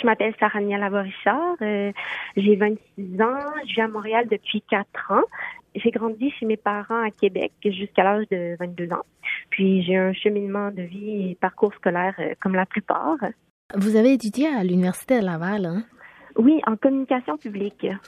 Je m'appelle Sarania Lavorissard. Euh, j'ai 26 ans. Je vis à Montréal depuis 4 ans. J'ai grandi chez mes parents à Québec jusqu'à l'âge de 22 ans. Puis j'ai un cheminement de vie et parcours scolaire euh, comme la plupart. Vous avez étudié à l'Université de Laval, hein? Oui, en communication publique.